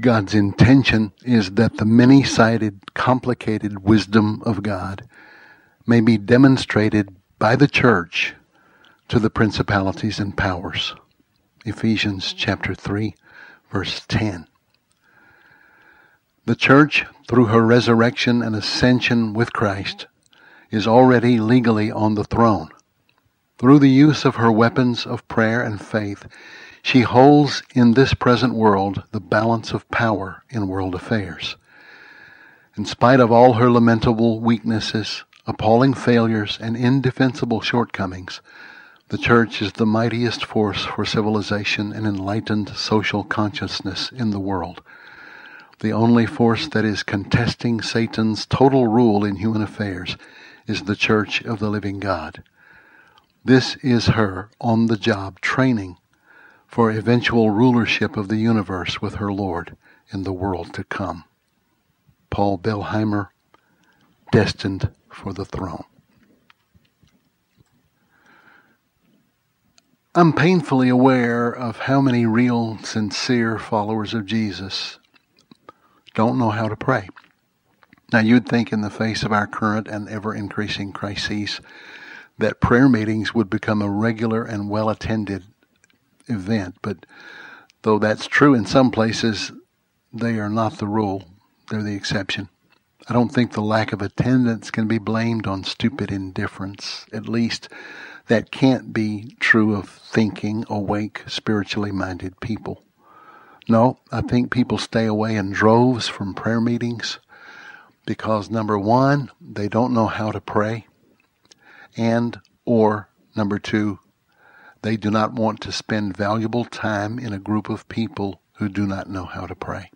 God's intention is that the many sided, complicated wisdom of God may be demonstrated by the church to the principalities and powers. Ephesians chapter 3, verse 10. The church, through her resurrection and ascension with Christ, is already legally on the throne. Through the use of her weapons of prayer and faith, she holds in this present world the balance of power in world affairs. In spite of all her lamentable weaknesses, appalling failures, and indefensible shortcomings, the Church is the mightiest force for civilization and enlightened social consciousness in the world. The only force that is contesting Satan's total rule in human affairs is the Church of the living God. This is her on the job training for eventual rulership of the universe with her Lord in the world to come. Paul Billheimer, destined for the throne. I'm painfully aware of how many real, sincere followers of Jesus don't know how to pray. Now, you'd think, in the face of our current and ever increasing crises, that prayer meetings would become a regular and well attended event. But though that's true in some places, they are not the rule, they're the exception. I don't think the lack of attendance can be blamed on stupid indifference. At least that can't be true of thinking, awake, spiritually minded people. No, I think people stay away in droves from prayer meetings because number one, they don't know how to pray, and or number two, they do not want to spend valuable time in a group of people who do not know how to pray.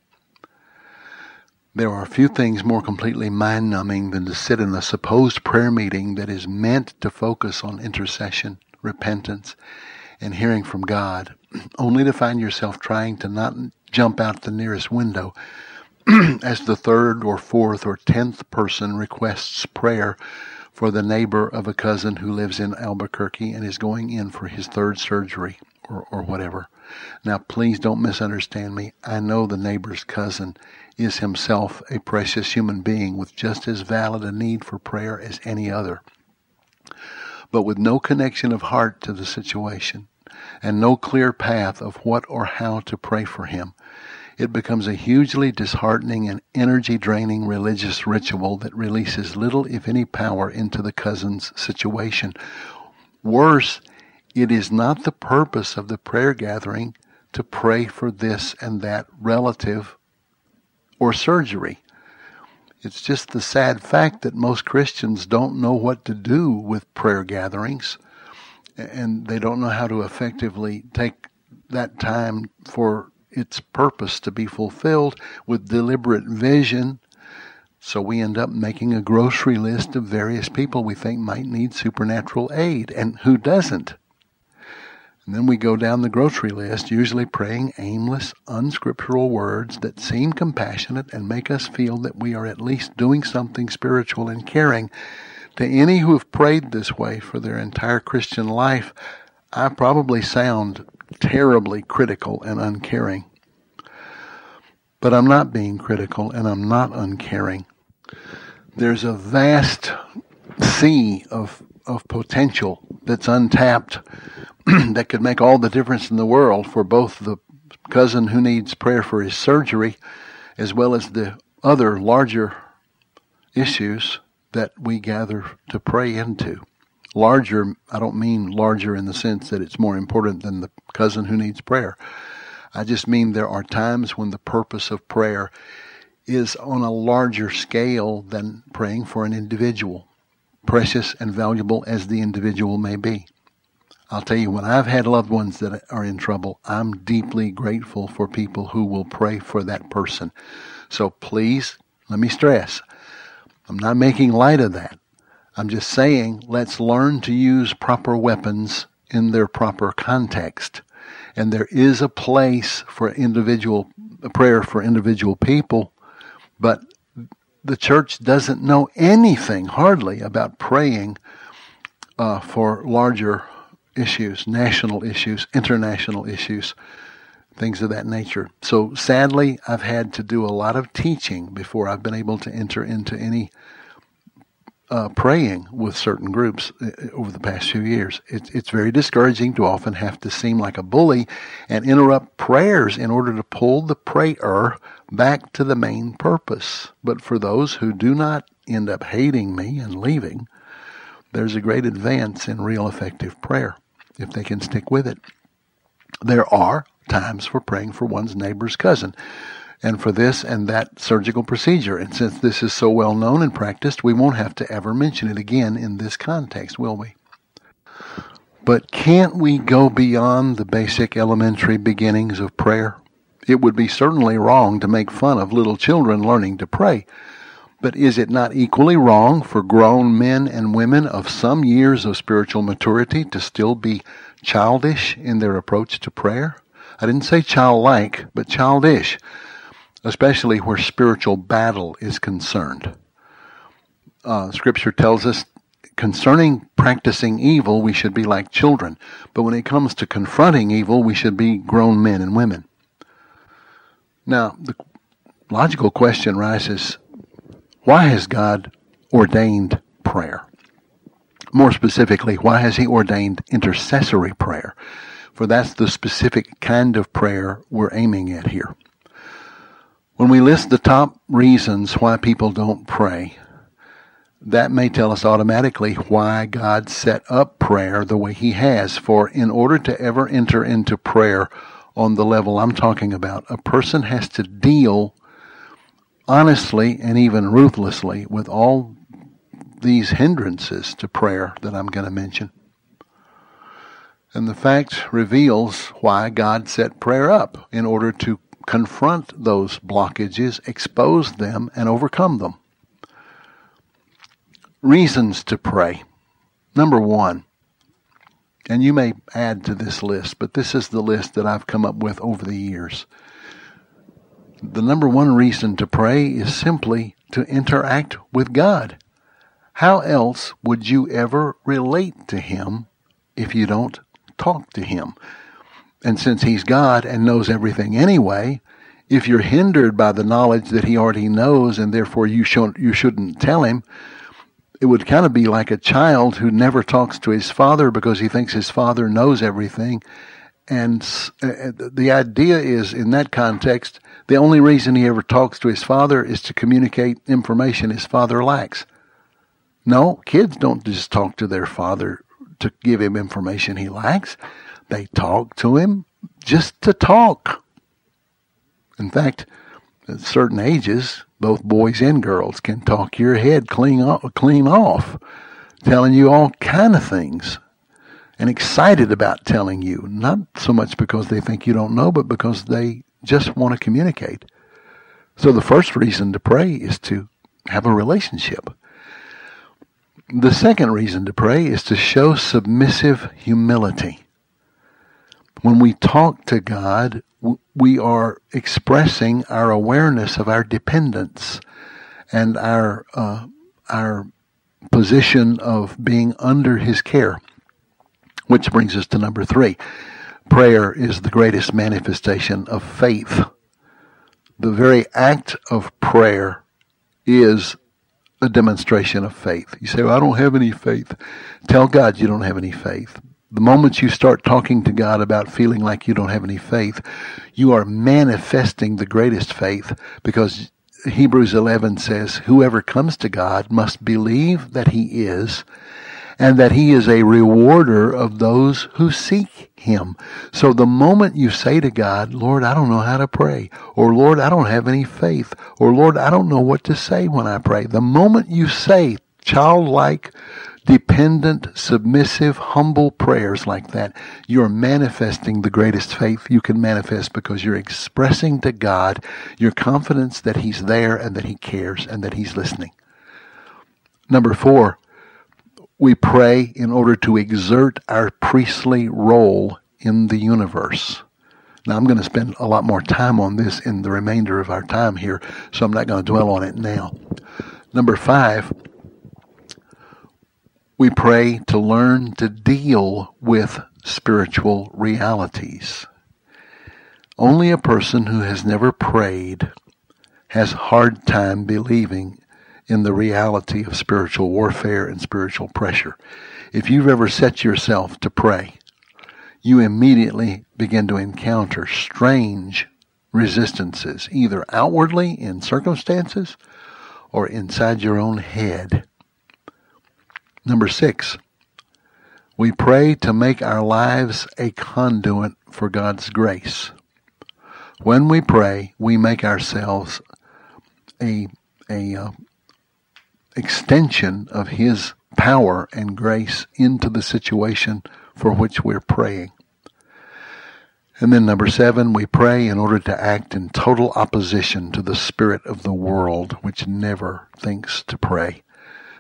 There are few things more completely mind numbing than to sit in a supposed prayer meeting that is meant to focus on intercession, repentance, and hearing from God, only to find yourself trying to not jump out the nearest window as the third or fourth or tenth person requests prayer for the neighbor of a cousin who lives in Albuquerque and is going in for his third surgery or, or whatever. Now, please don't misunderstand me. I know the neighbor's cousin is himself a precious human being with just as valid a need for prayer as any other. But with no connection of heart to the situation and no clear path of what or how to pray for him, it becomes a hugely disheartening and energy draining religious ritual that releases little, if any, power into the cousin's situation. Worse, it is not the purpose of the prayer gathering to pray for this and that relative or surgery. It's just the sad fact that most Christians don't know what to do with prayer gatherings and they don't know how to effectively take that time for its purpose to be fulfilled with deliberate vision. So we end up making a grocery list of various people we think might need supernatural aid, and who doesn't? And then we go down the grocery list, usually praying aimless, unscriptural words that seem compassionate and make us feel that we are at least doing something spiritual and caring. To any who have prayed this way for their entire Christian life, I probably sound terribly critical and uncaring. But I'm not being critical and I'm not uncaring. There's a vast sea of, of potential that's untapped that could make all the difference in the world for both the cousin who needs prayer for his surgery as well as the other larger issues that we gather to pray into larger, I don't mean larger in the sense that it's more important than the cousin who needs prayer. I just mean there are times when the purpose of prayer is on a larger scale than praying for an individual, precious and valuable as the individual may be. I'll tell you, when I've had loved ones that are in trouble, I'm deeply grateful for people who will pray for that person. So please, let me stress, I'm not making light of that. I'm just saying, let's learn to use proper weapons in their proper context. And there is a place for individual prayer for individual people, but the church doesn't know anything hardly about praying uh, for larger issues, national issues, international issues. things of that nature. So sadly, I've had to do a lot of teaching before I've been able to enter into any uh, praying with certain groups uh, over the past few years. It, it's very discouraging to often have to seem like a bully and interrupt prayers in order to pull the prayer back to the main purpose. But for those who do not end up hating me and leaving, there's a great advance in real effective prayer if they can stick with it. There are times for praying for one's neighbor's cousin and for this and that surgical procedure. And since this is so well known and practiced, we won't have to ever mention it again in this context, will we? But can't we go beyond the basic elementary beginnings of prayer? It would be certainly wrong to make fun of little children learning to pray. But is it not equally wrong for grown men and women of some years of spiritual maturity to still be childish in their approach to prayer? I didn't say childlike, but childish especially where spiritual battle is concerned. Uh, scripture tells us concerning practicing evil, we should be like children. But when it comes to confronting evil, we should be grown men and women. Now, the logical question rises why has God ordained prayer? More specifically, why has He ordained intercessory prayer? For that's the specific kind of prayer we're aiming at here. When we list the top reasons why people don't pray, that may tell us automatically why God set up prayer the way He has. For in order to ever enter into prayer on the level I'm talking about, a person has to deal honestly and even ruthlessly with all these hindrances to prayer that I'm going to mention. And the fact reveals why God set prayer up in order to confront those blockages, expose them, and overcome them. Reasons to pray. Number one, and you may add to this list, but this is the list that I've come up with over the years. The number one reason to pray is simply to interact with God. How else would you ever relate to Him if you don't talk to Him? And since he's God and knows everything anyway, if you're hindered by the knowledge that he already knows and therefore you shouldn't, you shouldn't tell him, it would kind of be like a child who never talks to his father because he thinks his father knows everything. And uh, uh, the idea is, in that context, the only reason he ever talks to his father is to communicate information his father lacks. No, kids don't just talk to their father to give him information he lacks. They talk to him just to talk. In fact, at certain ages, both boys and girls can talk your head clean off, clean off telling you all kind of things and excited about telling you, not so much because they think you don't know, but because they just want to communicate. So the first reason to pray is to have a relationship. The second reason to pray is to show submissive humility when we talk to God, we are expressing our awareness of our dependence and our uh, our position of being under His care. Which brings us to number three. Prayer is the greatest manifestation of faith. The very act of prayer is a demonstration of faith. You say, well, I don't have any faith. Tell God you don't have any faith. The moment you start talking to God about feeling like you don't have any faith, you are manifesting the greatest faith because Hebrews 11 says, Whoever comes to God must believe that He is and that He is a rewarder of those who seek Him. So the moment you say to God, Lord, I don't know how to pray, or Lord, I don't have any faith, or Lord, I don't know what to say when I pray, the moment you say childlike, dependent, submissive, humble prayers like that, you're manifesting the greatest faith you can manifest because you're expressing to God your confidence that He's there and that He cares and that He's listening. Number four, we pray in order to exert our priestly role in the universe. Now, I'm going to spend a lot more time on this in the remainder of our time here, so I'm not going to dwell on it now. Number five, we pray to learn to deal with spiritual realities. Only a person who has never prayed has hard time believing in the reality of spiritual warfare and spiritual pressure. If you've ever set yourself to pray, you immediately begin to encounter strange resistances, either outwardly in circumstances or inside your own head. Number six, we pray to make our lives a conduit for God's grace. When we pray, we make ourselves a, a uh, extension of His power and grace into the situation for which we're praying. And then number seven, we pray in order to act in total opposition to the spirit of the world, which never thinks to pray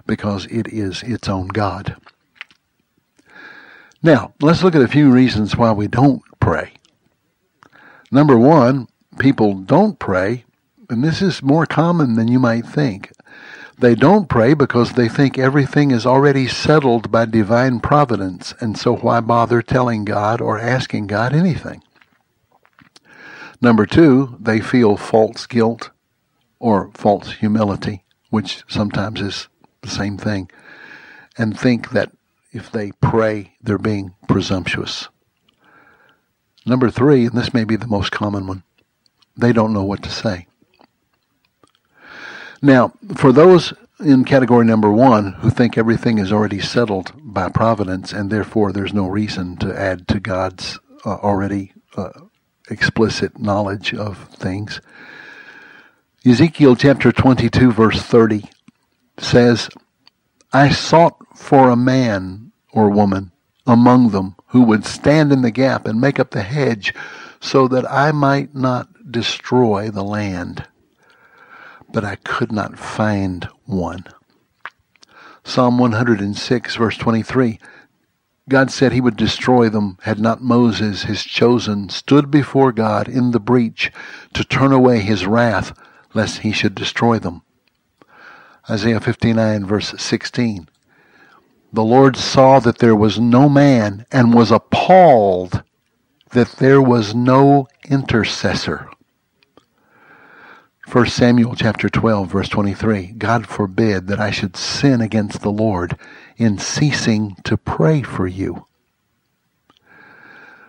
because it is its own God. Now, let's look at a few reasons why we don't pray. Number one, people don't pray, and this is more common than you might think. They don't pray because they think everything is already settled by divine providence, and so why bother telling God or asking God anything? Number two, they feel false guilt or false humility, which sometimes is the same thing, and think that if they pray, they're being presumptuous. Number three, and this may be the most common one, they don't know what to say. Now, for those in category number one who think everything is already settled by providence and therefore there's no reason to add to God's uh, already uh, explicit knowledge of things, Ezekiel chapter 22, verse 30 says, I sought for a man or woman among them who would stand in the gap and make up the hedge so that I might not destroy the land. But I could not find one. Psalm 106 verse 23. God said he would destroy them had not Moses, his chosen, stood before God in the breach to turn away his wrath lest he should destroy them. Isaiah 59 verse 16. The Lord saw that there was no man and was appalled that there was no intercessor. 1 Samuel chapter 12 verse 23. God forbid that I should sin against the Lord in ceasing to pray for you.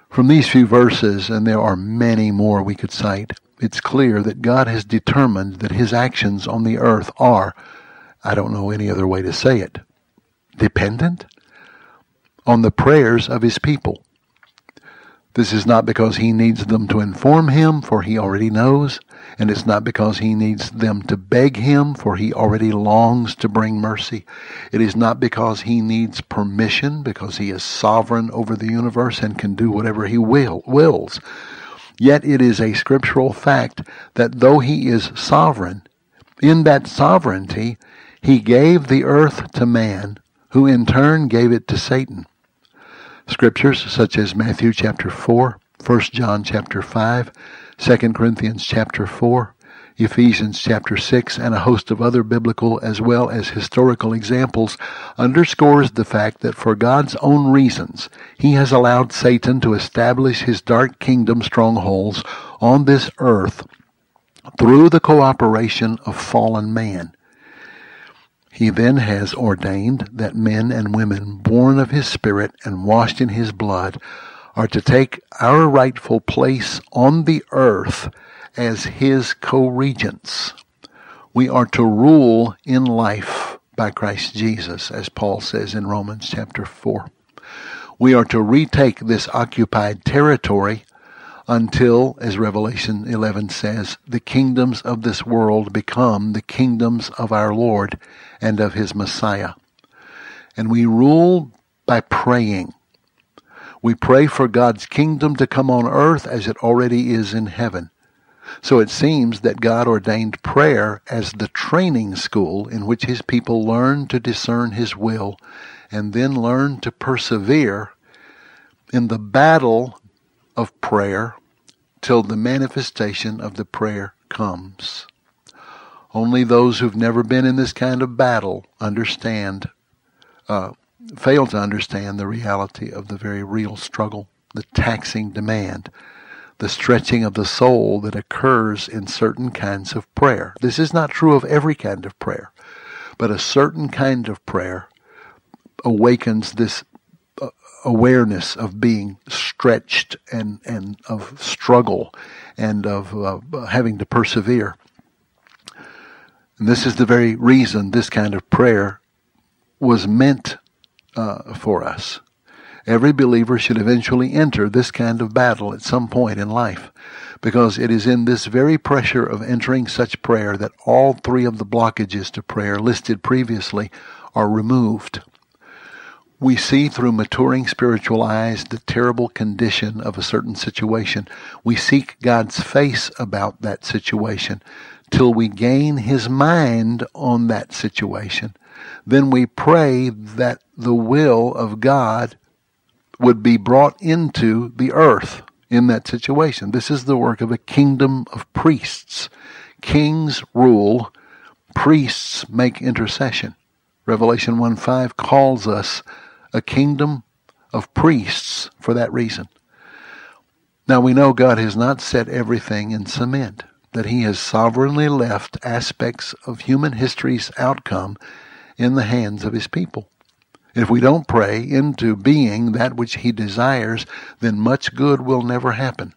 From these few verses, and there are many more we could cite, it's clear that God has determined that his actions on the earth are I don't know any other way to say it, dependent on the prayers of his people. This is not because he needs them to inform him, for he already knows, and it's not because he needs them to beg him, for he already longs to bring mercy. It is not because he needs permission, because he is sovereign over the universe and can do whatever he will, wills. Yet it is a scriptural fact that though he is sovereign, in that sovereignty, he gave the earth to man, who in turn gave it to Satan. Scriptures such as Matthew chapter 4, 1 John chapter 5, 2 Corinthians chapter 4, Ephesians chapter 6, and a host of other biblical as well as historical examples underscores the fact that for God's own reasons, He has allowed Satan to establish his dark kingdom strongholds on this earth through the cooperation of fallen man. He then has ordained that men and women born of his Spirit and washed in his blood are to take our rightful place on the earth as his co-regents. We are to rule in life by Christ Jesus, as Paul says in Romans chapter 4. We are to retake this occupied territory until, as Revelation 11 says, the kingdoms of this world become the kingdoms of our Lord and of his Messiah. And we rule by praying. We pray for God's kingdom to come on earth as it already is in heaven. So it seems that God ordained prayer as the training school in which his people learn to discern his will and then learn to persevere in the battle of prayer till the manifestation of the prayer comes. Only those who've never been in this kind of battle understand, uh, fail to understand the reality of the very real struggle, the taxing demand, the stretching of the soul that occurs in certain kinds of prayer. This is not true of every kind of prayer, but a certain kind of prayer awakens this awareness of being stretched and, and of struggle and of uh, having to persevere. And this is the very reason this kind of prayer was meant uh, for us. Every believer should eventually enter this kind of battle at some point in life because it is in this very pressure of entering such prayer that all three of the blockages to prayer listed previously are removed. We see through maturing spiritual eyes the terrible condition of a certain situation. We seek God's face about that situation till we gain His mind on that situation. Then we pray that the will of God would be brought into the earth in that situation. This is the work of a kingdom of priests. Kings rule, priests make intercession. Revelation 1 5 calls us a kingdom of priests for that reason. Now we know God has not set everything in cement, that He has sovereignly left aspects of human history's outcome in the hands of His people. If we don't pray into being that which He desires, then much good will never happen.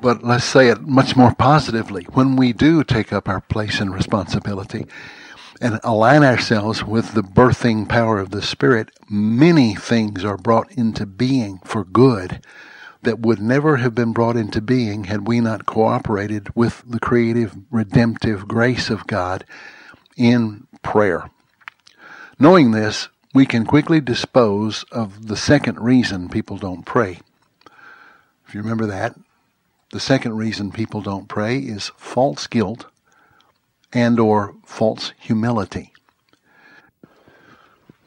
But let's say it much more positively. When we do take up our place and responsibility and align ourselves with the birthing power of the Spirit, many things are brought into being for good that would never have been brought into being had we not cooperated with the creative, redemptive grace of God in prayer. Knowing this, we can quickly dispose of the second reason people don't pray. If you remember that, the second reason people don't pray is false guilt and or false humility.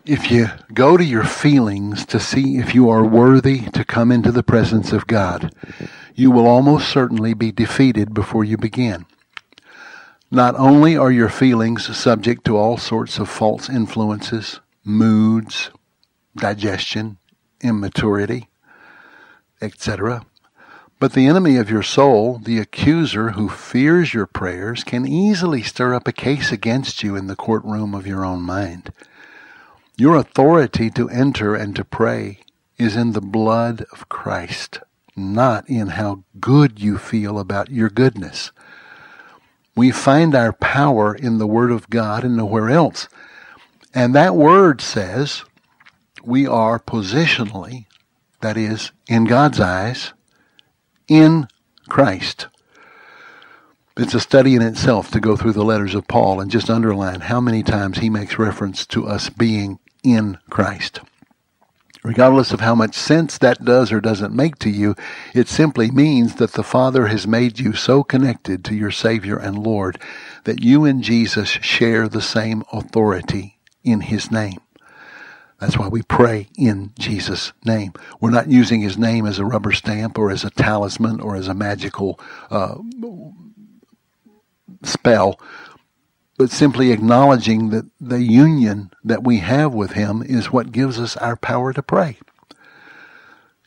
If you go to your feelings to see if you are worthy to come into the presence of God, you will almost certainly be defeated before you begin. Not only are your feelings subject to all sorts of false influences, moods, digestion, immaturity, etc. But the enemy of your soul, the accuser who fears your prayers, can easily stir up a case against you in the courtroom of your own mind. Your authority to enter and to pray is in the blood of Christ, not in how good you feel about your goodness. We find our power in the Word of God and nowhere else. And that word says we are positionally, that is, in God's eyes, in Christ. It's a study in itself to go through the letters of Paul and just underline how many times he makes reference to us being in Christ. Regardless of how much sense that does or doesn't make to you, it simply means that the Father has made you so connected to your Savior and Lord that you and Jesus share the same authority in His name. That's why we pray in Jesus' name. We're not using His name as a rubber stamp or as a talisman or as a magical uh, spell, but simply acknowledging that the union that we have with Him is what gives us our power to pray.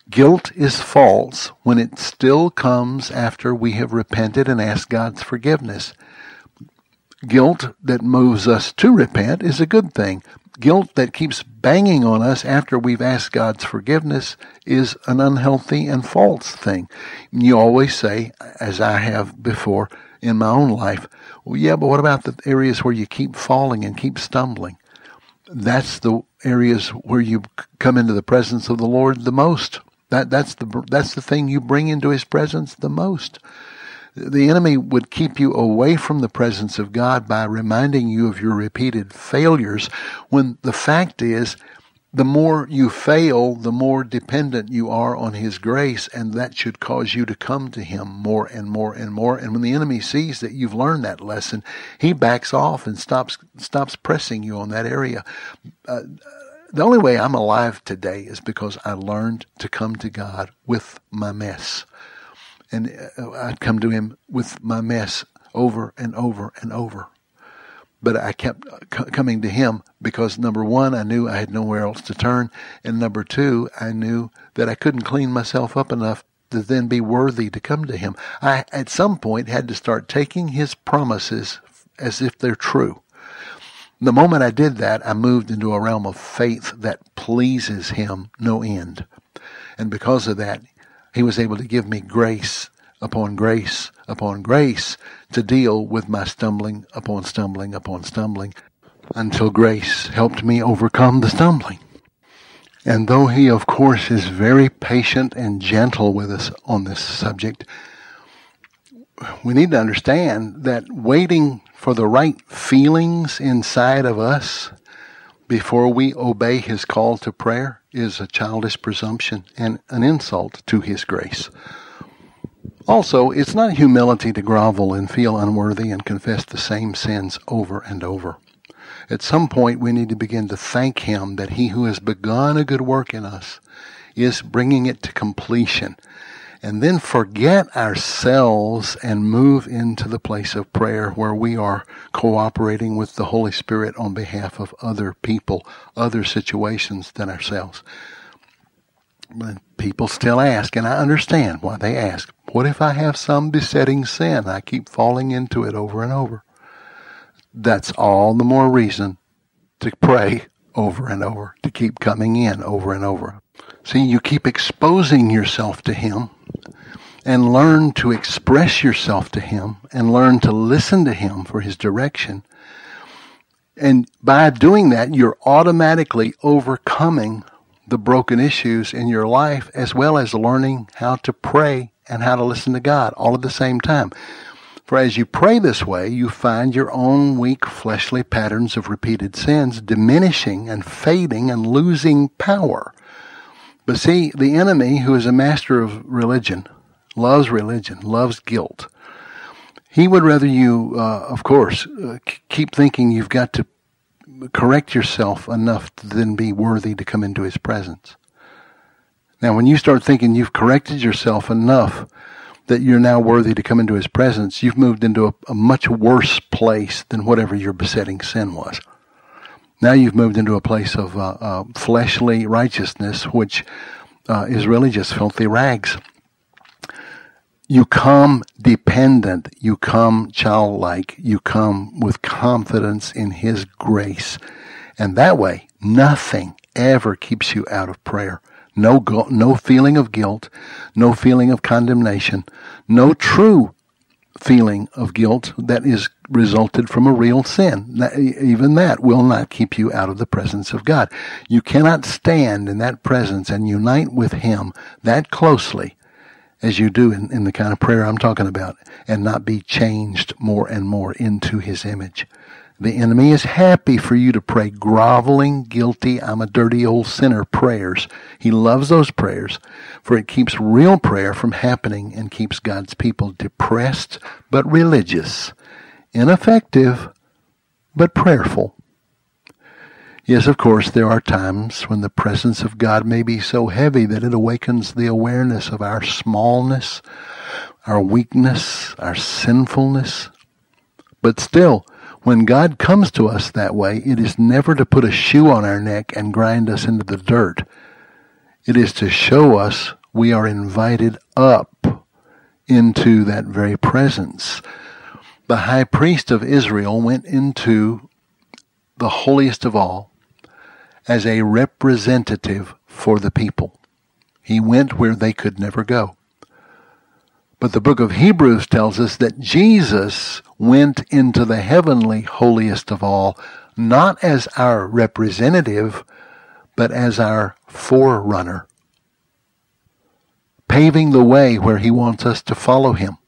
Guilt is false when it still comes after we have repented and asked God's forgiveness. Guilt that moves us to repent is a good thing. Guilt that keeps banging on us after we've asked God's forgiveness is an unhealthy and false thing. You always say, as I have before in my own life, well, yeah, but what about the areas where you keep falling and keep stumbling? That's the areas where you come into the presence of the Lord the most. That, that's the, that's the thing you bring into His presence the most. The enemy would keep you away from the presence of God by reminding you of your repeated failures when the fact is the more you fail, the more dependent you are on His grace, and that should cause you to come to Him more and more and more. And when the enemy sees that you've learned that lesson, he backs off and stops stops pressing you on that area. Uh, the only way I'm alive today is because I learned to come to God with my mess and uh, I'd come to him with my mess over and over and over. But I kept uh, coming to him because number one, I knew I had nowhere else to turn, and number two, I knew that I couldn't clean myself up enough to then be worthy to come to him. I, at some point, had to start taking his promises as if they're true. The moment I did that, I moved into a realm of faith that pleases him no end. And because of that, he was able to give me grace upon grace upon grace to deal with my stumbling upon stumbling upon stumbling until grace helped me overcome the stumbling. And though he, of course, is very patient and gentle with us on this subject, we need to understand that waiting for the right feelings inside of us before we obey his call to prayer is a childish presumption and an insult to his grace. Also, it's not humility to grovel and feel unworthy and confess the same sins over and over. At some point, we need to begin to thank Him that He who has begun a good work in us is bringing it to completion. And then forget ourselves and move into the place of prayer where we are cooperating with the Holy Spirit on behalf of other people, other situations than ourselves. But people still ask, and I understand why they ask, what if I have some besetting sin? I keep falling into it over and over that's all the more reason to pray over and over, to keep coming in over and over. See, you keep exposing yourself to Him and learn to express yourself to Him and learn to listen to Him for His direction. And by doing that, you're automatically overcoming the broken issues in your life as well as learning how to pray and how to listen to God all at the same time. For as you pray this way, you find your own weak fleshly patterns of repeated sins diminishing and fading and losing power. But see, the enemy, who is a master of religion, loves religion, loves guilt. He would rather you, uh, of course, uh, keep thinking you've got to correct yourself enough to then be worthy to come into his presence. Now, when you start thinking you've corrected yourself enough that you're now worthy to come into his presence, you've moved into a, a much worse place than whatever your besetting sin was. Now you've moved into a place of uh, uh, fleshly righteousness, which uh, is really just filthy rags. You come dependent. You come childlike. You come with confidence in His grace. And that way, nothing ever keeps you out of prayer no, no feeling of guilt, no feeling of condemnation, no true feeling of guilt that is resulted from a real sin. Even that will not keep you out of the presence of God. You cannot stand in that presence and unite with Him that closely as you do in, in the kind of prayer I'm talking about and not be changed more and more into His image. The enemy is happy for you to pray groveling, guilty, I'm a dirty old sinner prayers. He loves those prayers, for it keeps real prayer from happening and keeps God's people depressed but religious, ineffective but prayerful. Yes, of course, there are times when the presence of God may be so heavy that it awakens the awareness of our smallness, our weakness, our sinfulness. But still, when God comes to us that way, it is never to put a shoe on our neck and grind us into the dirt. It is to show us we are invited up into that very presence. The high priest of Israel went into the holiest of all as a representative for the people. He went where they could never go. But the book of Hebrews tells us that Jesus went into the heavenly holiest of all, not as our representative, but as our forerunner, paving the way where he wants us to follow him.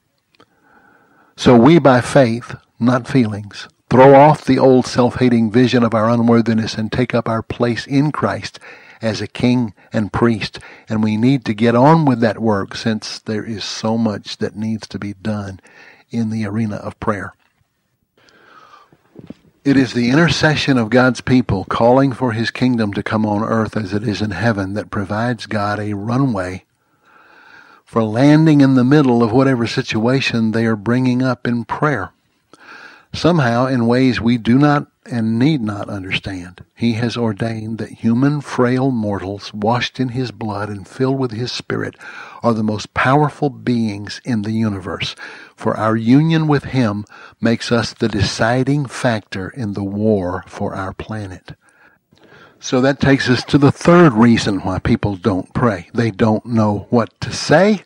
So we, by faith, not feelings, throw off the old self-hating vision of our unworthiness and take up our place in Christ as a king and priest. And we need to get on with that work since there is so much that needs to be done in the arena of prayer. It is the intercession of God's people calling for his kingdom to come on earth as it is in heaven that provides God a runway for landing in the middle of whatever situation they are bringing up in prayer. Somehow, in ways we do not and need not understand, he has ordained that human, frail mortals, washed in his blood and filled with his spirit, are the most powerful beings in the universe. For our union with him makes us the deciding factor in the war for our planet. So that takes us to the third reason why people don't pray. They don't know what to say.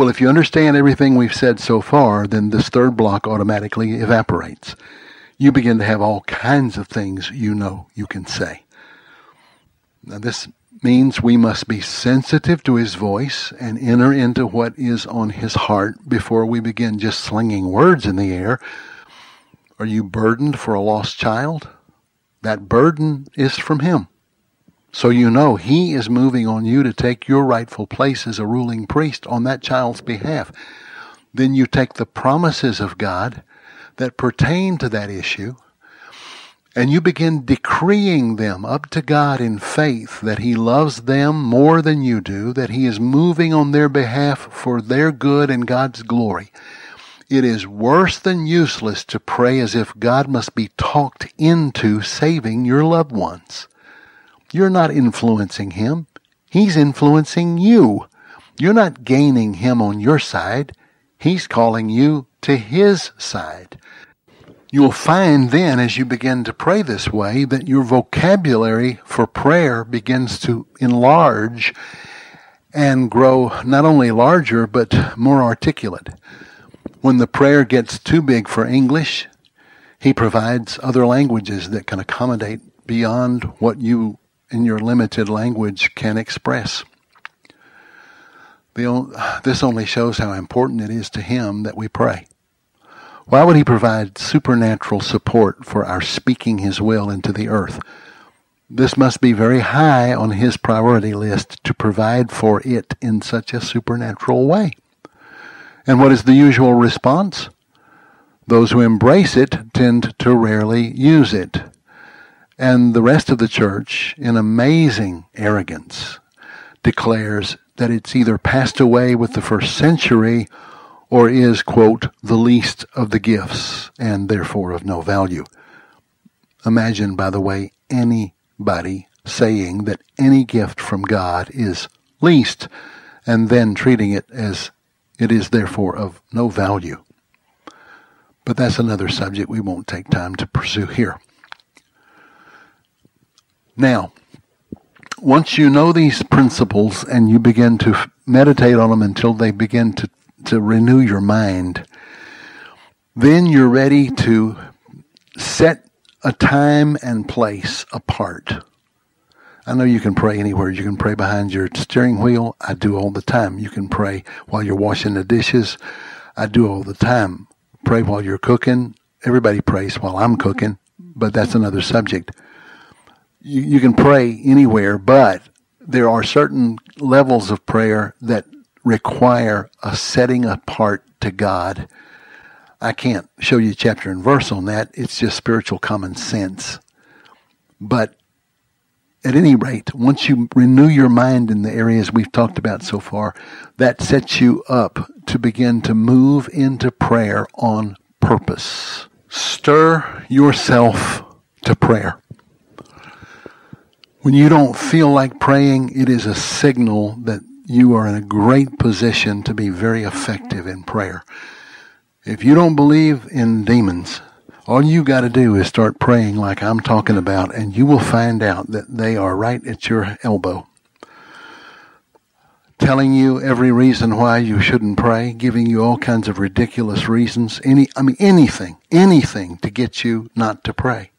Well, if you understand everything we've said so far, then this third block automatically evaporates. You begin to have all kinds of things you know you can say. Now, this means we must be sensitive to his voice and enter into what is on his heart before we begin just slinging words in the air. Are you burdened for a lost child? That burden is from Him. So you know He is moving on you to take your rightful place as a ruling priest on that child's behalf. Then you take the promises of God that pertain to that issue and you begin decreeing them up to God in faith that He loves them more than you do, that He is moving on their behalf for their good and God's glory. It is worse than useless to pray as if God must be talked into saving your loved ones. You're not influencing Him. He's influencing you. You're not gaining Him on your side. He's calling you to His side. You'll find then as you begin to pray this way that your vocabulary for prayer begins to enlarge and grow not only larger but more articulate. When the prayer gets too big for English, he provides other languages that can accommodate beyond what you in your limited language can express. The, This only shows how important it is to him that we pray. Why would he provide supernatural support for our speaking his will into the earth? This must be very high on his priority list to provide for it in such a supernatural way. And what is the usual response? Those who embrace it tend to rarely use it. And the rest of the church, in amazing arrogance, declares that it's either passed away with the first century or is, quote, the least of the gifts and therefore of no value. Imagine, by the way, anybody saying that any gift from God is least and then treating it as it is therefore of no value. But that's another subject we won't take time to pursue here. Now, once you know these principles and you begin to meditate on them until they begin to, to renew your mind, then you're ready to set a time and place apart I know you can pray anywhere. You can pray behind your steering wheel. I do all the time. You can pray while you're washing the dishes. I do all the time. Pray while you're cooking. Everybody prays while I'm cooking, but that's another subject. You, you can pray anywhere, but there are certain levels of prayer that require a setting apart to God. I can't show you chapter and verse on that. It's just spiritual common sense. But at any rate, once you renew your mind in the areas we've talked about so far, that sets you up to begin to move into prayer on purpose. Stir yourself to prayer. When you don't feel like praying, it is a signal that you are in a great position to be very effective in prayer. If you don't believe in demons, all you got to do is start praying like I'm talking about, and you will find out that they are right at your elbow. Telling you every reason why you shouldn't pray, giving you all kinds of ridiculous reasons, any, I mean, anything, anything to get you not to pray.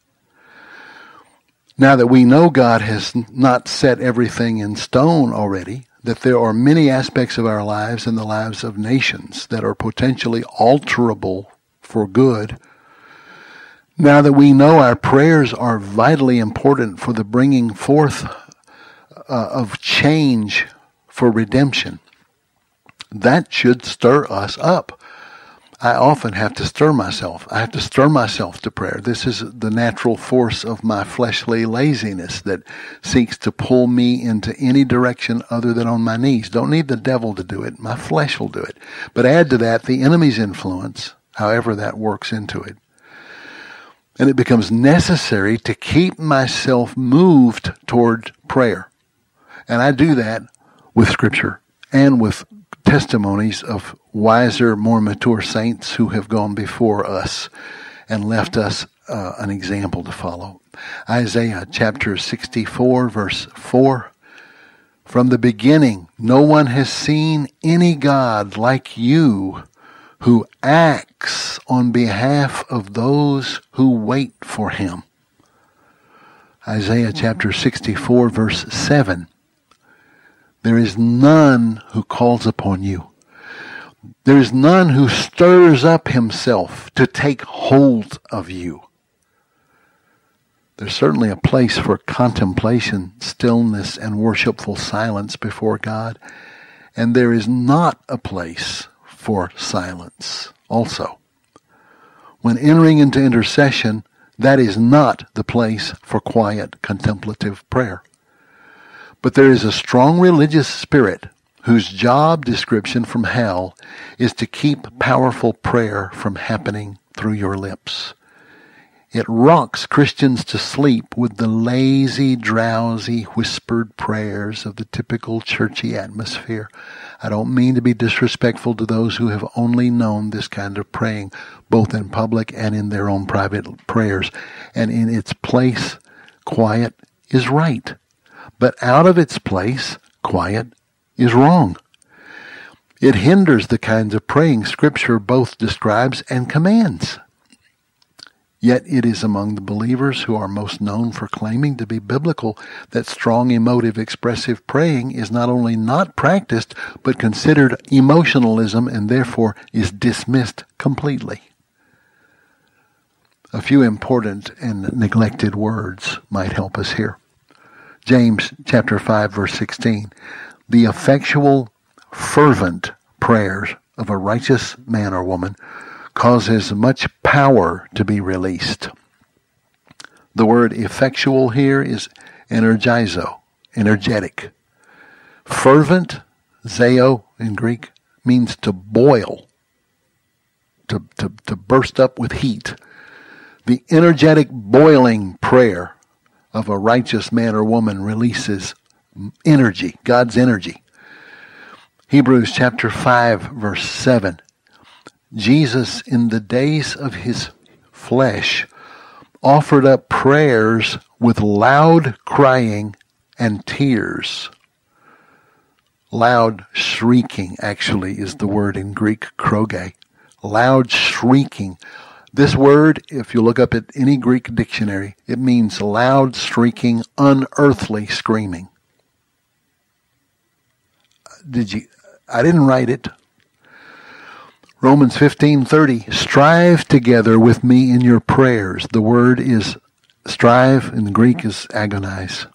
Now that we know God has not set everything in stone already, that there are many aspects of our lives and the lives of nations that are potentially alterable for good, now that we know our prayers are vitally important for the bringing forth uh, of change for redemption, that should stir us up. I often have to stir myself. I have to stir myself to prayer. This is the natural force of my fleshly laziness that seeks to pull me into any direction other than on my knees. Don't need the devil to do it. My flesh will do it. But add to that the enemy's influence, however that works into it And it becomes necessary to keep myself moved toward prayer. And I do that with Scripture and with testimonies of wiser, more mature saints who have gone before us and left us uh, an example to follow. Isaiah chapter 64, verse 4. From the beginning, no one has seen any God like you who acts on behalf of those who wait for him. Isaiah chapter 64, verse 7. There is none who calls upon you. There is none who stirs up himself to take hold of you. There's certainly a place for contemplation, stillness, and worshipful silence before God. And there is not a place for silence also. When entering into intercession, that is not the place for quiet contemplative prayer. But there is a strong religious spirit whose job description from hell is to keep powerful prayer from happening through your lips. It rocks Christians to sleep with the lazy, drowsy, whispered prayers of the typical churchy atmosphere. I don't mean to be disrespectful to those who have only known this kind of praying, both in public and in their own private prayers. And in its place, quiet is right. But out of its place, quiet is wrong. It hinders the kinds of praying Scripture both describes and commands. Yet it is among the believers who are most known for claiming to be biblical that strong emotive expressive praying is not only not practiced, but considered emotionalism and therefore is dismissed completely. A few important and neglected words might help us here. James chapter 5 verse 16. The effectual, fervent prayers of a righteous man or woman causes much power to be released. The word effectual here is energizo, energetic. Fervent, zeo in Greek, means to boil, to, to, to burst up with heat. The energetic boiling prayer of a righteous man or woman releases energy, God's energy. Hebrews chapter 5 verse 7 Jesus, in the days of his flesh, offered up prayers with loud crying and tears. Loud shrieking, actually, is the word in Greek, kroge. Loud shrieking. This word, if you look up at any Greek dictionary, it means loud, shrieking, unearthly screaming. Did you? I didn't write it. Romans 15:30 Strive together with me in your prayers. The word is strive in the Greek is agonize.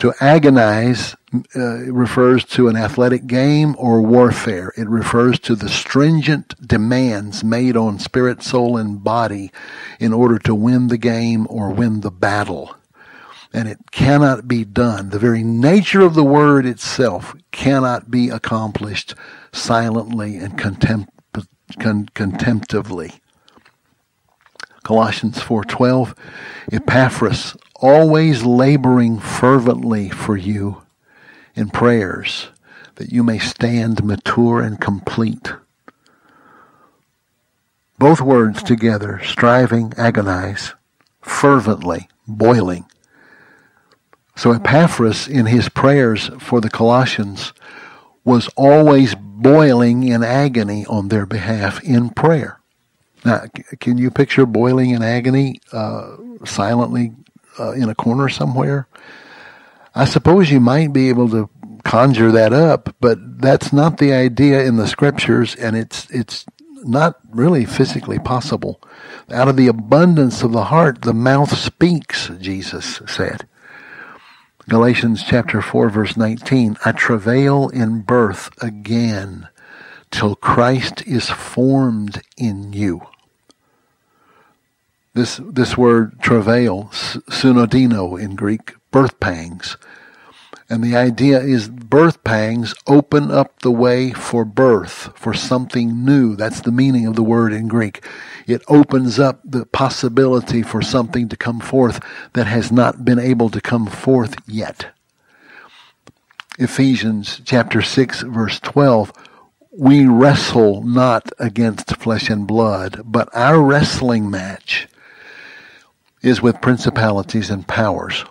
To agonize uh, refers to an athletic game or warfare. It refers to the stringent demands made on spirit, soul, and body in order to win the game or win the battle. And it cannot be done. The very nature of the word itself cannot be accomplished silently and contempt, con- contemptively. Colossians 4:12 Epaphras always laboring fervently for you in prayers that you may stand mature and complete. Both words together, striving, agonize, fervently, boiling. So Epaphras in his prayers for the Colossians was always boiling in agony on their behalf in prayer. Now, can you picture boiling in agony uh, silently uh, in a corner somewhere? I suppose you might be able to conjure that up, but that's not the idea in the scriptures, and it's it's not really physically possible. Out of the abundance of the heart, the mouth speaks. Jesus said. Galatians chapter 4 verse 19, I travail in birth again till Christ is formed in you. This, this word travail, sunodino in Greek, birth pangs. And the idea is birth pangs open up the way for birth, for something new. That's the meaning of the word in Greek. It opens up the possibility for something to come forth that has not been able to come forth yet. Ephesians chapter 6 verse 12 we wrestle not against flesh and blood, but our wrestling match is with principalities and powers.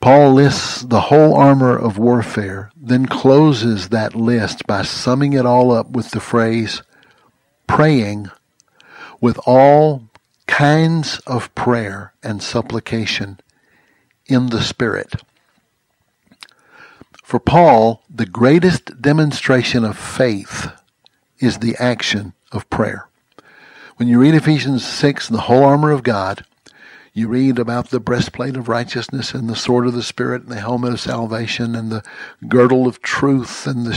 Paul lists the whole armor of warfare, then closes that list by summing it all up with the phrase, praying with all kinds of prayer and supplication in the Spirit. For Paul, the greatest demonstration of faith is the action of prayer. When you read Ephesians 6, the whole armor of God, you read about the breastplate of righteousness and the sword of the Spirit and the helmet of salvation and the girdle of truth and the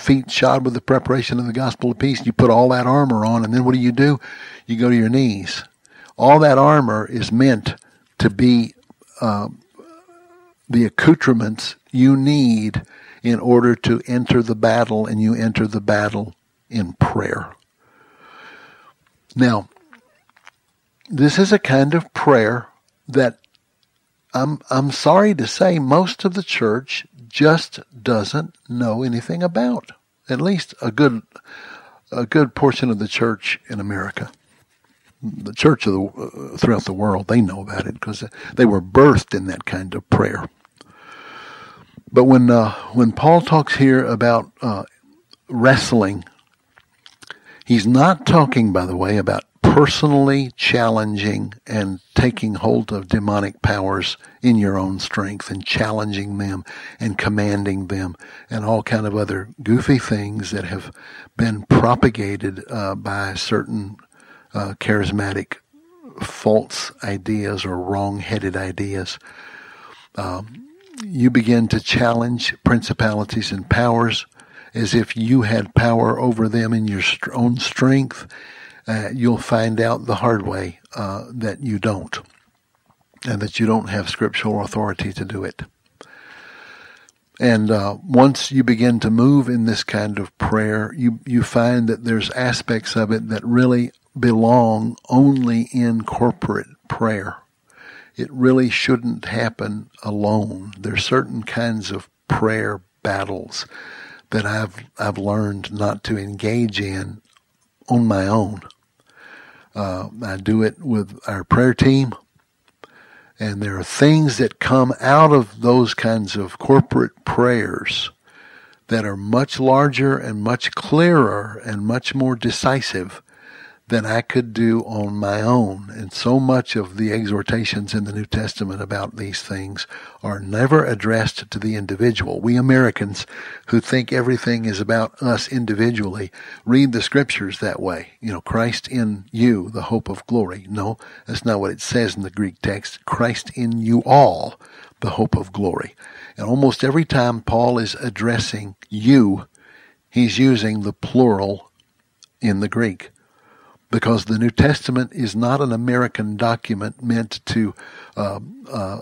feet shod with the preparation of the gospel of peace. You put all that armor on, and then what do you do? You go to your knees. All that armor is meant to be uh, the accoutrements you need in order to enter the battle, and you enter the battle in prayer. Now, this is a kind of prayer that I'm, I'm sorry to say most of the church just doesn't know anything about. At least a good, a good portion of the church in America. The church of the, uh, throughout the world, they know about it because they were birthed in that kind of prayer. But when uh, when Paul talks here about uh, wrestling, he's not talking, by the way, about personally challenging and taking hold of demonic powers in your own strength and challenging them and commanding them and all kind of other goofy things that have been propagated uh, by certain uh, charismatic false ideas or wrong-headed ideas. Um, you begin to challenge principalities and powers as if you had power over them in your own strength, uh, you'll find out the hard way uh, that you don't, and that you don't have scriptural authority to do it. And uh, once you begin to move in this kind of prayer, you you find that there's aspects of it that really belong only in corporate prayer it really shouldn't happen alone. There's certain kinds of prayer battles that I've I've learned not to engage in on my own. Uh, I do it with our prayer team, and there are things that come out of those kinds of corporate prayers that are much larger and much clearer and much more decisive than I could do on my own. And so much of the exhortations in the New Testament about these things are never addressed to the individual. We Americans who think everything is about us individually read the scriptures that way. You know, Christ in you, the hope of glory. No, that's not what it says in the Greek text. Christ in you all, the hope of glory. And almost every time Paul is addressing you, he's using the plural in the Greek because the New Testament is not an American document meant to uh, uh,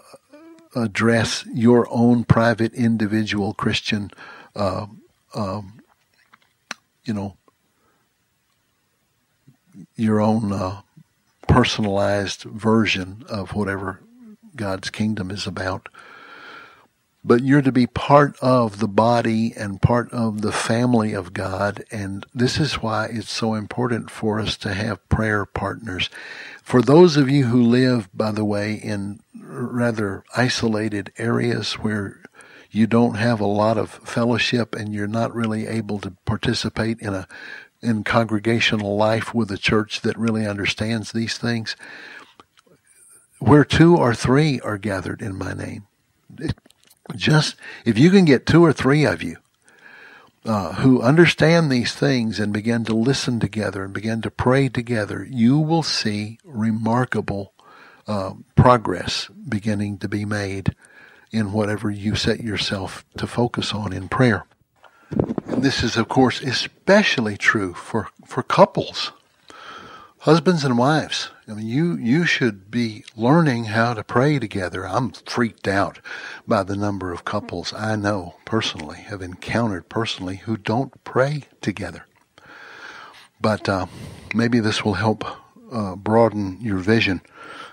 address your own private individual Christian, uh, um, you know, your own uh, personalized version of whatever God's kingdom is about but you're to be part of the body and part of the family of God. And this is why it's so important for us to have prayer partners. For those of you who live, by the way, in rather isolated areas where you don't have a lot of fellowship and you're not really able to participate in a in congregational life with a church that really understands these things where two or three are gathered in my name just if you can get two or three of you uh, who understand these things and begin to listen together and begin to pray together, you will see remarkable uh, progress beginning to be made in whatever you set yourself to focus on in prayer. And this is, of course, especially true for, for couples, husbands and wives. I mean, you, you should be learning how to pray together. I'm freaked out by the number of couples I know personally, have encountered personally, who don't pray together. But uh, maybe this will help uh, broaden your vision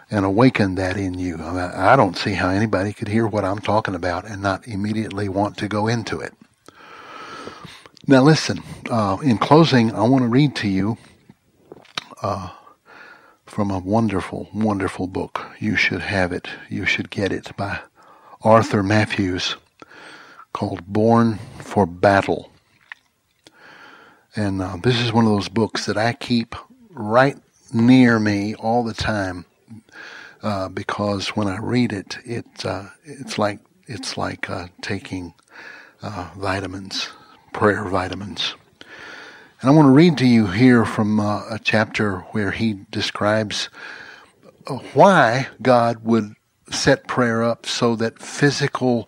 and awaken that in you. I, mean, I don't see how anybody could hear what I'm talking about and not immediately want to go into it. Now, listen, uh, in closing, I want to read to you uh, from a wonderful, wonderful book. You should have it. You should get it by Arthur Matthews called Born for Battle. And uh, this is one of those books that I keep right near me all the time uh, because when I read it, it uh, it's like it's like uh, taking uh, vitamins, prayer vitamins. And I want to read to you here from uh, a chapter where he describes uh, why God would set prayer up so that physical,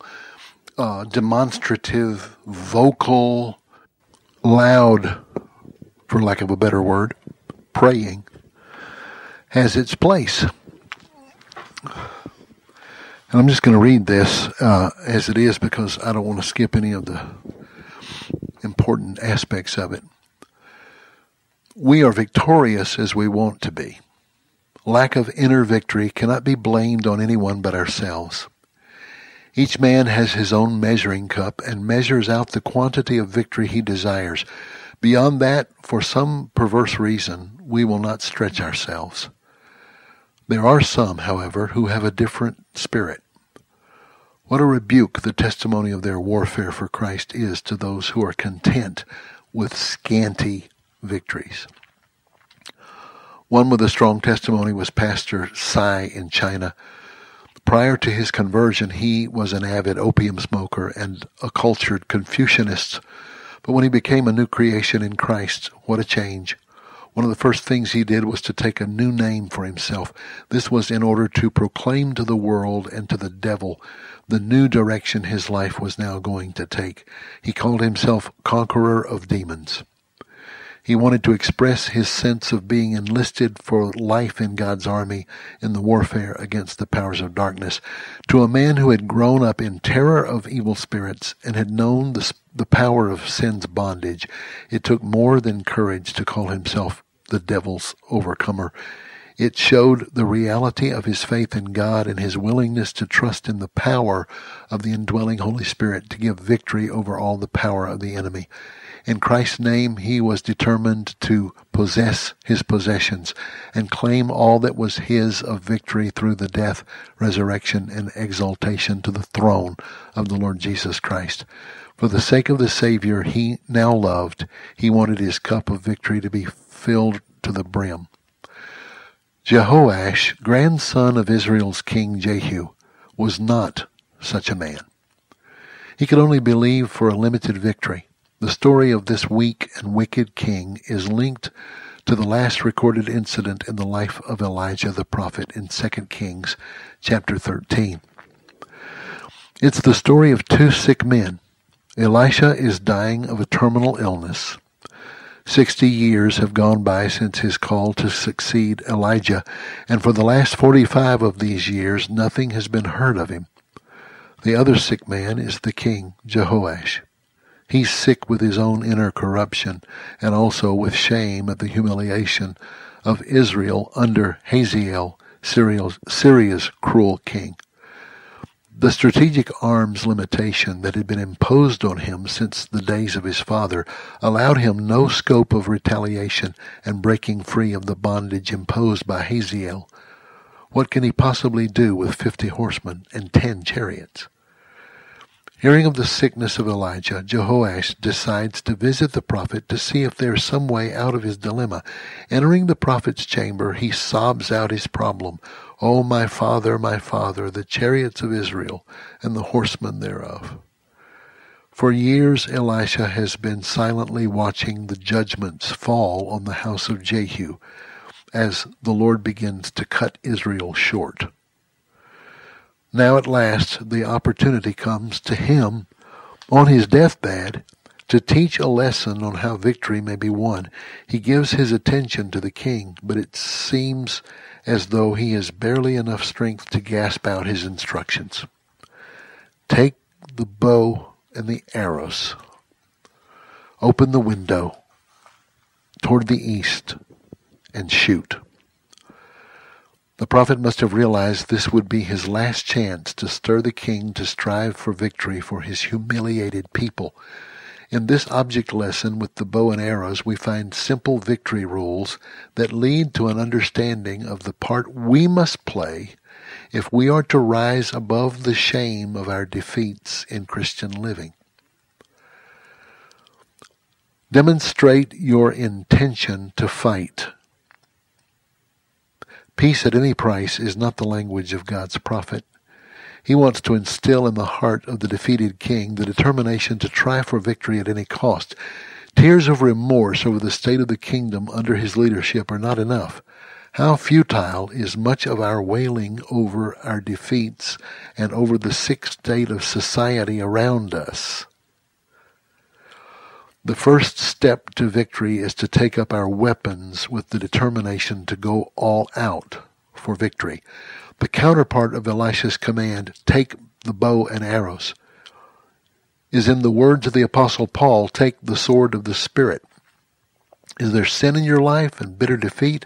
uh, demonstrative, vocal, loud, for lack of a better word, praying has its place. And I'm just going to read this uh, as it is because I don't want to skip any of the important aspects of it we are victorious as we want to be. Lack of inner victory cannot be blamed on anyone but ourselves. Each man has his own measuring cup and measures out the quantity of victory he desires. Beyond that, for some perverse reason, we will not stretch ourselves. There are some, however, who have a different spirit. What a rebuke the testimony of their warfare for Christ is to those who are content with scanty victories. One with a strong testimony was Pastor Sai in China. Prior to his conversion, he was an avid opium smoker and a cultured Confucianist. But when he became a new creation in Christ, what a change. One of the first things he did was to take a new name for himself. This was in order to proclaim to the world and to the devil the new direction his life was now going to take. He called himself Conqueror of Demons. He wanted to express his sense of being enlisted for life in God's army in the warfare against the powers of darkness. To a man who had grown up in terror of evil spirits and had known the, the power of sin's bondage, it took more than courage to call himself the devil's overcomer. It showed the reality of his faith in God and his willingness to trust in the power of the indwelling Holy Spirit to give victory over all the power of the enemy. In Christ's name, he was determined to possess his possessions and claim all that was his of victory through the death, resurrection, and exaltation to the throne of the Lord Jesus Christ. For the sake of the Savior he now loved, he wanted his cup of victory to be filled to the brim. Jehoash, grandson of Israel's king Jehu, was not such a man. He could only believe for a limited victory. The story of this weak and wicked king is linked to the last recorded incident in the life of Elijah the prophet in 2 Kings chapter 13. It's the story of two sick men. Elisha is dying of a terminal illness. Sixty years have gone by since his call to succeed Elijah, and for the last forty-five of these years nothing has been heard of him. The other sick man is the king, Jehoash. He's sick with his own inner corruption and also with shame at the humiliation of Israel under Hazael, Syria's, Syria's cruel king. The strategic arms limitation that had been imposed on him since the days of his father allowed him no scope of retaliation and breaking free of the bondage imposed by Hazael. What can he possibly do with fifty horsemen and ten chariots? Hearing of the sickness of Elijah, Jehoash decides to visit the prophet to see if there is some way out of his dilemma. Entering the prophet's chamber, he sobs out his problem. O oh, my father, my father, the chariots of Israel and the horsemen thereof. For years Elisha has been silently watching the judgments fall on the house of Jehu as the Lord begins to cut Israel short. Now at last the opportunity comes to him on his deathbed To teach a lesson on how victory may be won, he gives his attention to the king, but it seems as though he has barely enough strength to gasp out his instructions. Take the bow and the arrows. Open the window toward the east and shoot. The prophet must have realized this would be his last chance to stir the king to strive for victory for his humiliated people. In this object lesson with the bow and arrows, we find simple victory rules that lead to an understanding of the part we must play if we are to rise above the shame of our defeats in Christian living. Demonstrate your intention to fight. Peace at any price is not the language of God's prophet. He wants to instill in the heart of the defeated king the determination to try for victory at any cost. Tears of remorse over the state of the kingdom under his leadership are not enough. How futile is much of our wailing over our defeats and over the sick state of society around us. The first step to victory is to take up our weapons with the determination to go all out for victory. The counterpart of Elisha's command, take the bow and arrows, is in the words of the Apostle Paul, take the sword of the Spirit. Is there sin in your life and bitter defeat?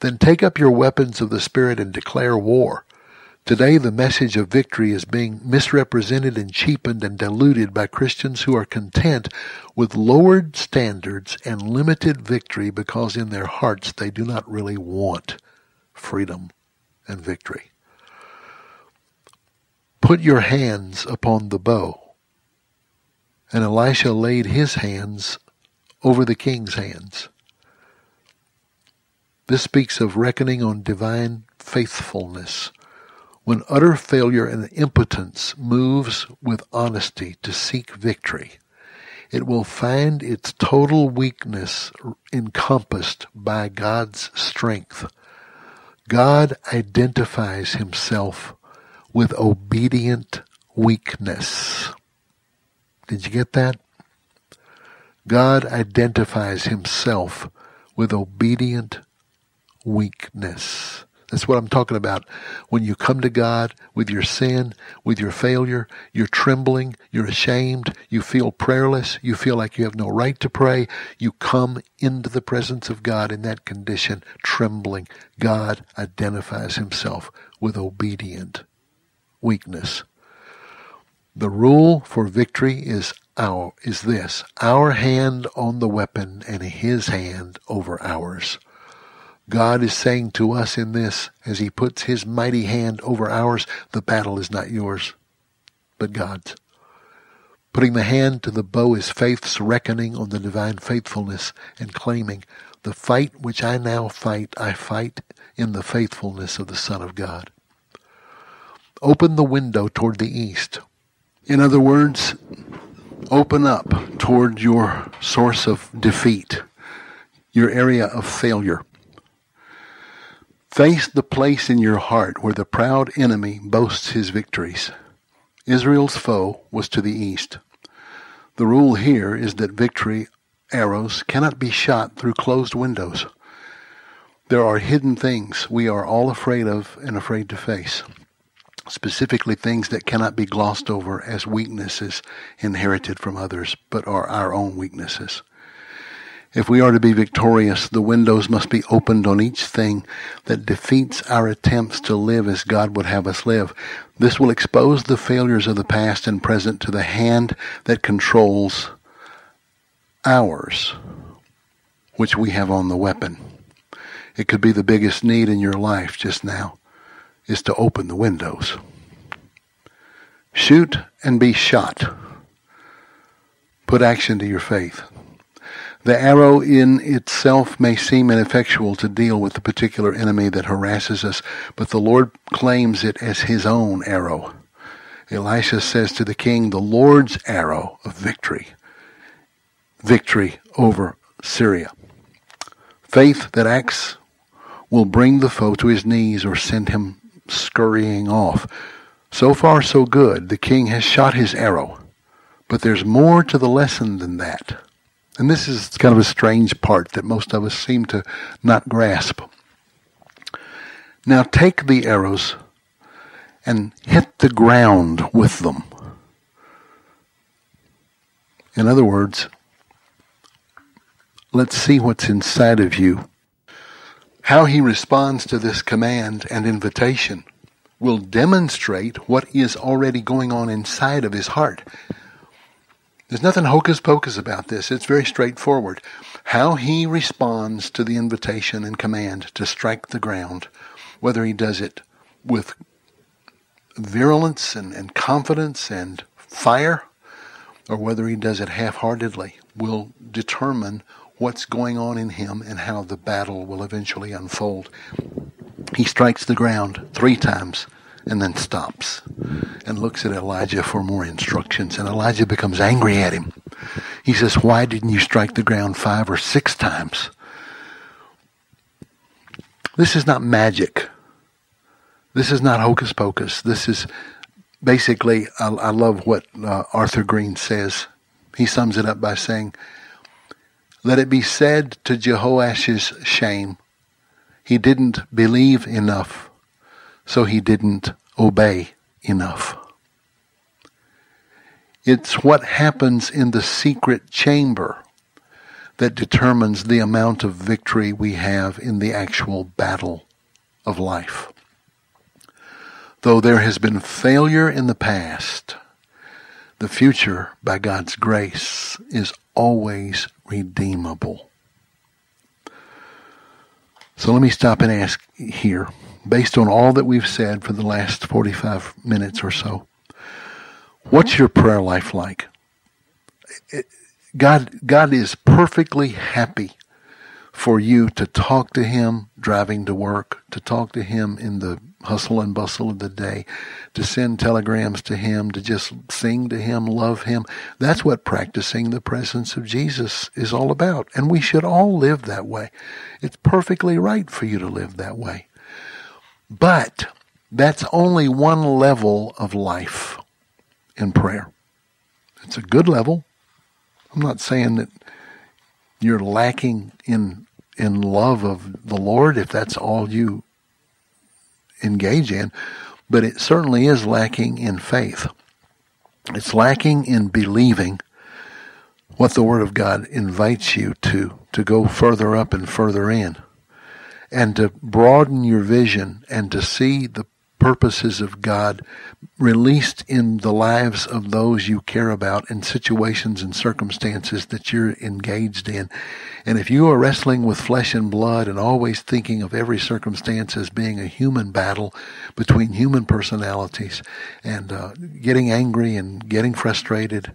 Then take up your weapons of the Spirit and declare war. Today, the message of victory is being misrepresented and cheapened and diluted by Christians who are content with lowered standards and limited victory because in their hearts they do not really want freedom and victory. Put your hands upon the bow. And Elisha laid his hands over the king's hands. This speaks of reckoning on divine faithfulness when utter failure and impotence moves with honesty to seek victory, it will find its total weakness encompassed by God's strength. God identifies himself with obedient weakness. Did you get that? God identifies himself with obedient weakness. That's what I'm talking about. When you come to God with your sin, with your failure, you're trembling, you're ashamed, you feel prayerless, you feel like you have no right to pray, you come into the presence of God in that condition, trembling. God identifies himself with obedient weakness. The rule for victory is our is this our hand on the weapon and his hand over ours. God is saying to us in this, as He puts His mighty hand over ours, the battle is not yours, but God's. Putting the hand to the bow is faith's reckoning on the divine faithfulness and claiming, the fight which I now fight, I fight in the faithfulness of the Son of God. Open the window toward the east. In other words, open up toward your source of defeat, your area of failure. Face the place in your heart where the proud enemy boasts his victories. Israel's foe was to the east. The rule here is that victory arrows cannot be shot through closed windows. There are hidden things we are all afraid of and afraid to face, specifically things that cannot be glossed over as weaknesses inherited from others, but are our own weaknesses. If we are to be victorious, the windows must be opened on each thing that defeats our attempts to live as God would have us live. This will expose the failures of the past and present to the hand that controls ours, which we have on the weapon. It could be the biggest need in your life just now is to open the windows. Shoot and be shot. Put action to your faith. The arrow in itself may seem ineffectual to deal with the particular enemy that harasses us, but the Lord claims it as his own arrow. Elisha says to the king, the Lord's arrow of victory. Victory over Syria. Faith that acts will bring the foe to his knees or send him scurrying off. So far, so good. The king has shot his arrow But there's more to the lesson than that. And this is kind of a strange part that most of us seem to not grasp. Now take the arrows and hit the ground with them. In other words, let's see what's inside of you. How he responds to this command and invitation will demonstrate what is already going on inside of his heart. There's nothing hocus pocus about this. It's very straightforward. How he responds to the invitation and command to strike the ground, whether he does it with virulence and, and confidence and fire, or whether he does it half heartedly, will determine what's going on in him and how the battle will eventually unfold. He strikes the ground three times and then stops and looks at Elijah for more instructions. And Elijah becomes angry at him. He says, Why didn't you strike the ground five or six times? This is not magic. This is not hocus pocus. This is basically, I, I love what uh, Arthur Green says. He sums it up by saying, Let it be said to Jehoash's shame, he didn't believe enough so he didn't obey enough. It's what happens in the secret chamber that determines the amount of victory we have in the actual battle of life. Though there has been failure in the past, the future, by God's grace, is always redeemable. So let me stop and ask here based on all that we've said for the last 45 minutes or so, what's your prayer life like? God, God is perfectly happy for you to talk to Him driving to work, to talk to Him in the hustle and bustle of the day, to send telegrams to Him, to just sing to Him, love Him. That's what practicing the presence of Jesus is all about. And we should all live that way. It's perfectly right for you to live that way. But that's only one level of life in prayer. It's a good level. I'm not saying that you're lacking in in love of the Lord if that's all you engage in, but it certainly is lacking in faith. It's lacking in believing what the Word of God invites you to, to go further up and further in and to broaden your vision and to see the purposes of God released in the lives of those you care about in situations and circumstances that you're engaged in. And if you are wrestling with flesh and blood and always thinking of every circumstance as being a human battle between human personalities and uh, getting angry and getting frustrated,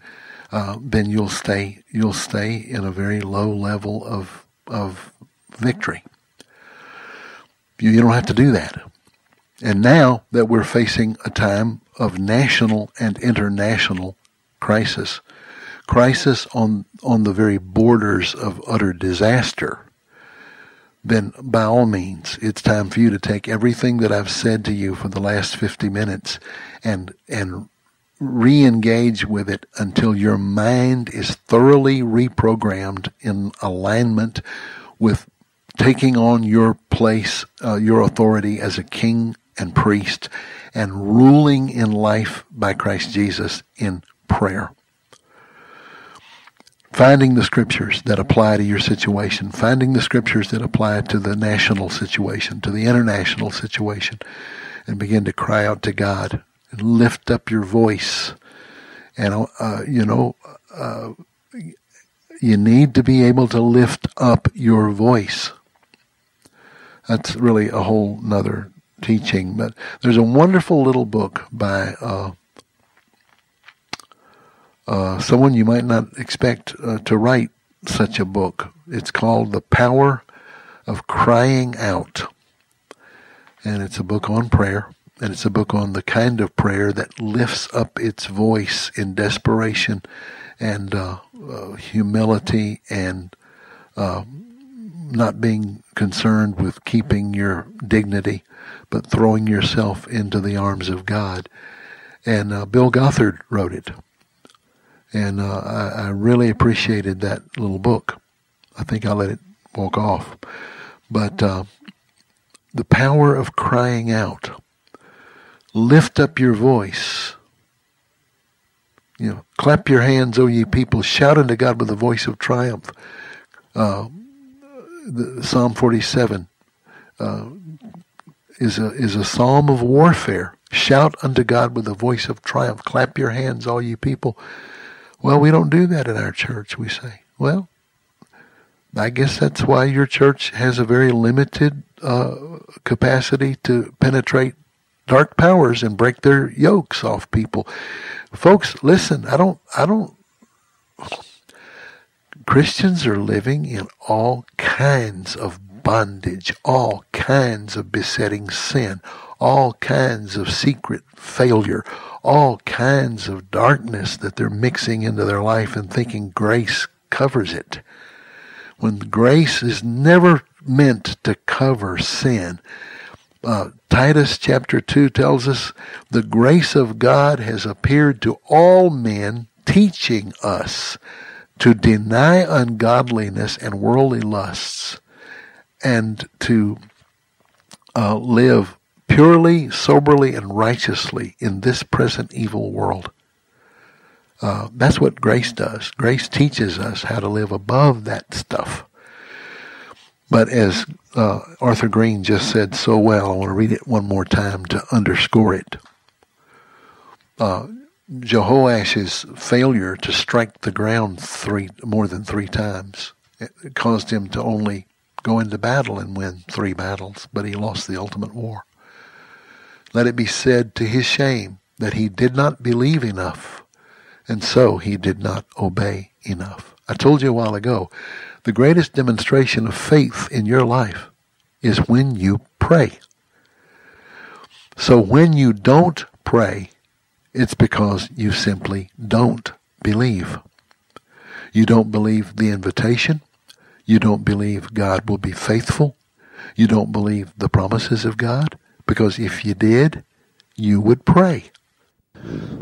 uh, then you'll stay you'll stay in a very low level of of victory. You, you don't have to do that. And now that we're facing a time of national and international crisis, crisis on, on the very borders of utter disaster, then by all means, it's time for you to take everything that I've said to you for the last 50 minutes and, and re-engage with it until your mind is thoroughly reprogrammed in alignment with taking on your place, uh, your authority as a king and priest, and ruling in life by Christ Jesus in prayer. Finding the scriptures that apply to your situation, finding the scriptures that apply to the national situation, to the international situation, and begin to cry out to God and lift up your voice. And, uh, you know, uh, you need to be able to lift up your voice that's really a whole nother teaching. But there's a wonderful little book by uh, uh, someone you might not expect uh, to write such a book. It's called The Power of Crying Out. And it's a book on prayer. And it's a book on the kind of prayer that lifts up its voice in desperation and uh, uh, humility and uh, not being concerned with keeping your dignity, but throwing yourself into the arms of God. And uh, Bill Gothard wrote it. And uh, I, I really appreciated that little book. I think I let it walk off. But uh, the power of crying out. Lift up your voice. You know, clap your hands, O ye people. Shout unto God with a voice of triumph. Uh, the, Psalm 47 uh, is a is a psalm of warfare. Shout unto God with a voice of triumph. Clap your hands, all you people. Well, we don't do that in our church. We say, well, I guess that's why your church has a very limited uh, capacity to penetrate dark powers and break their yokes off people. Folks, listen, I don't, I don't, Christians are living in all kinds of bondage, all kinds of besetting sin, all kinds of secret failure, all kinds of darkness that they're mixing into their life and thinking grace covers it. When grace is never meant to cover sin. Uh, Titus chapter 2 tells us the grace of God has appeared to all men, teaching us to deny ungodliness and worldly lusts and to uh, live purely, soberly, and righteously in this present evil world. Uh, that's what grace does. Grace teaches us how to live above that stuff. But as uh, Arthur Green just said so well, I want to read it one more time to underscore it. Uh, Jehoash's failure to strike the ground three more than three times caused him to only go into battle and win three battles, but he lost the ultimate war. Let it be said to his shame that he did not believe enough, and so he did not obey enough. I told you a while ago the greatest demonstration of faith in your life is when you pray. So when you don't pray, it's because you simply don't believe. You don't believe the invitation. You don't believe God will be faithful. You don't believe the promises of God. Because if you did, you would pray.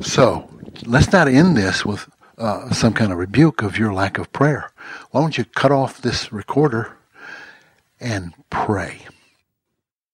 So let's not end this with uh, some kind of rebuke of your lack of prayer. Why don't you cut off this recorder and pray?